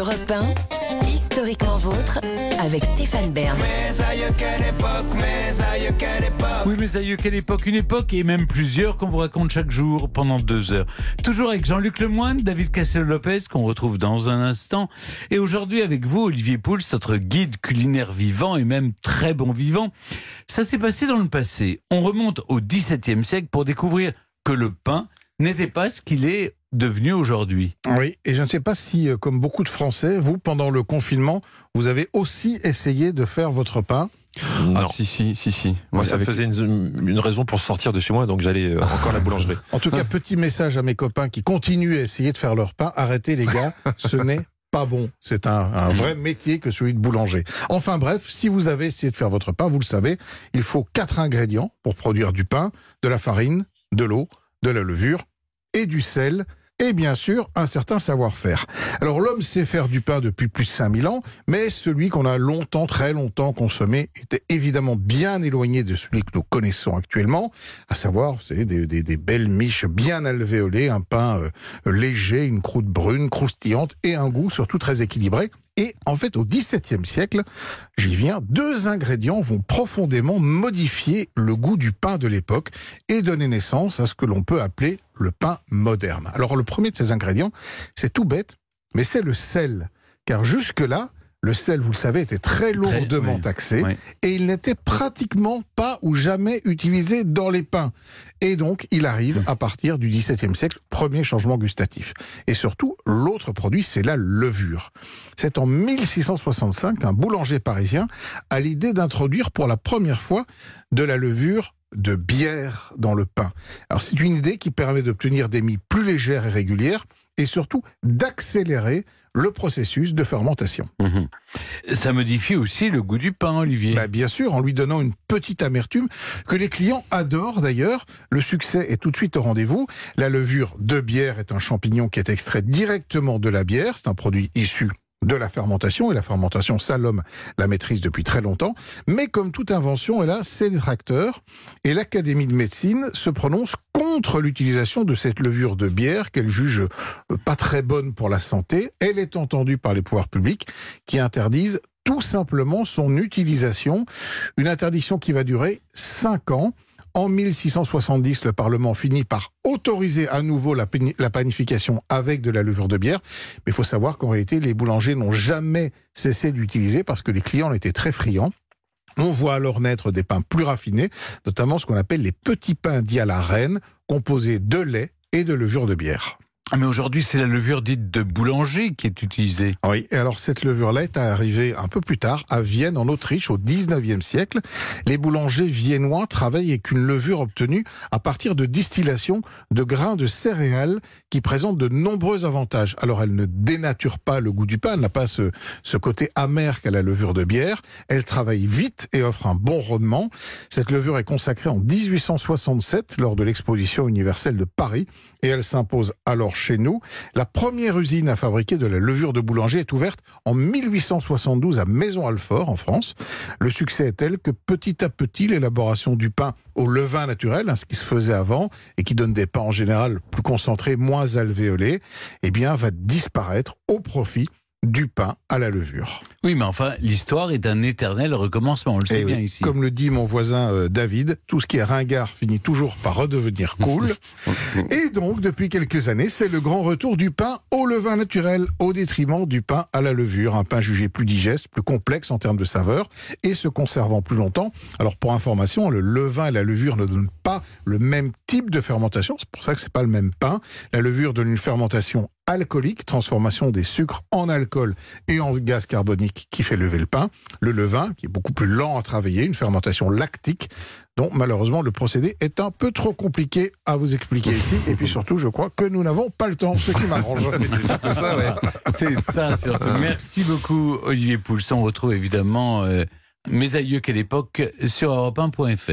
Europe 1, historiquement vôtre, avec Stéphane Bern. Oui, mes aïeux, quelle époque Une époque et même plusieurs qu'on vous raconte chaque jour pendant deux heures. Toujours avec Jean-Luc Lemoyne, David Castel-Lopez, qu'on retrouve dans un instant. Et aujourd'hui avec vous, Olivier Pouls, notre guide culinaire vivant et même très bon vivant. Ça s'est passé dans le passé. On remonte au XVIIe siècle pour découvrir que le pain n'était pas ce qu'il est devenu aujourd'hui. Oui, et je ne sais pas si, euh, comme beaucoup de Français, vous, pendant le confinement, vous avez aussi essayé de faire votre pain. Ah, si, si, si, si. Moi, ça me faisait une, une, raison pour sortir de chez moi, donc j'allais euh, encore à la boulangerie. En tout cas, petit message à mes copains qui continuent à essayer de faire leur pain. Arrêtez, les gars, ce n'est pas bon. C'est un, un, vrai métier que celui de boulanger. Enfin bref, si vous avez essayé de faire votre pain, vous le savez, il faut quatre ingrédients pour produire du pain, de la farine, de l'eau, de la levure et du sel et bien sûr un certain savoir-faire. Alors l'homme sait faire du pain depuis plus de 5000 ans, mais celui qu'on a longtemps, très longtemps consommé était évidemment bien éloigné de celui que nous connaissons actuellement, à savoir c'est des, des, des, belles miches bien alvéolées, un pain euh, léger, une croûte brune, croustillante et un goût surtout très équilibré. Et en fait, au XVIIe siècle, j'y viens, deux ingrédients vont profondément modifier le goût du pain de l'époque et donner naissance à ce que l'on peut appeler le pain moderne. Alors le premier de ces ingrédients, c'est tout bête, mais c'est le sel. Car jusque-là, le sel, vous le savez, était très lourdement très, taxé oui. et il n'était pratiquement pas ou jamais utilisé dans les pains. Et donc, il arrive à partir du XVIIe siècle, premier changement gustatif. Et surtout, l'autre produit, c'est la levure. C'est en 1665 qu'un boulanger parisien a l'idée d'introduire pour la première fois de la levure de bière dans le pain. Alors c'est une idée qui permet d'obtenir des mie plus légères et régulières et surtout d'accélérer le processus de fermentation. Mmh. Ça modifie aussi le goût du pain, Olivier. Bah bien sûr, en lui donnant une petite amertume que les clients adorent d'ailleurs. Le succès est tout de suite au rendez-vous. La levure de bière est un champignon qui est extrait directement de la bière. C'est un produit issu de la fermentation, et la fermentation, ça l'homme la maîtrise depuis très longtemps, mais comme toute invention, elle a ses détracteurs, et l'Académie de médecine se prononce contre l'utilisation de cette levure de bière qu'elle juge pas très bonne pour la santé. Elle est entendue par les pouvoirs publics qui interdisent tout simplement son utilisation, une interdiction qui va durer 5 ans. En 1670, le Parlement finit par autoriser à nouveau la, panification avec de la levure de bière. Mais il faut savoir qu'en réalité, les boulangers n'ont jamais cessé d'utiliser parce que les clients étaient très friands. On voit alors naître des pains plus raffinés, notamment ce qu'on appelle les petits pains dits à la reine, composés de lait et de levure de bière. Mais aujourd'hui, c'est la levure dite de boulanger qui est utilisée. Oui, et alors cette levure-là est arrivée un peu plus tard à Vienne, en Autriche, au 19e siècle. Les boulangers viennois travaillent avec une levure obtenue à partir de distillation de grains de céréales qui présentent de nombreux avantages. Alors elle ne dénature pas le goût du pain, elle n'a pas ce, ce côté amer qu'a la levure de bière. Elle travaille vite et offre un bon rendement. Cette levure est consacrée en 1867 lors de l'exposition universelle de Paris et elle s'impose alors chez nous. La première usine à fabriquer de la levure de boulanger est ouverte en 1872 à Maison-Alfort, en France. Le succès est tel que petit à petit, l'élaboration du pain au levain naturel, hein, ce qui se faisait avant, et qui donne des pains en général plus concentrés, moins alvéolés, eh bien, va disparaître au profit du pain à la levure. Oui, mais enfin, l'histoire est un éternel recommencement, on le sait Et bien oui, ici. Comme le dit mon voisin euh, David, tout ce qui est ringard finit toujours par redevenir cool. Et donc, depuis quelques années, c'est le grand retour du pain au levain naturel, au détriment du pain à la levure. Un pain jugé plus digeste, plus complexe en termes de saveur, et se conservant plus longtemps. Alors, pour information, le levain et la levure ne donnent pas le même type de fermentation, c'est pour ça que c'est pas le même pain. La levure donne une fermentation alcoolique, transformation des sucres en alcool et en gaz carbonique qui fait lever le pain. Le levain, qui est beaucoup plus lent à travailler, une fermentation lactique, dont malheureusement le procédé est un peu trop compliqué à vous expliquer ici. Et puis surtout, je crois que nous n'avons pas le temps, ce qui m'arrange. C'est ça, ouais. C'est ça surtout. Merci beaucoup Olivier Poulson. On retrouve évidemment euh, mes aïeux quelle époque sur europe1.fr.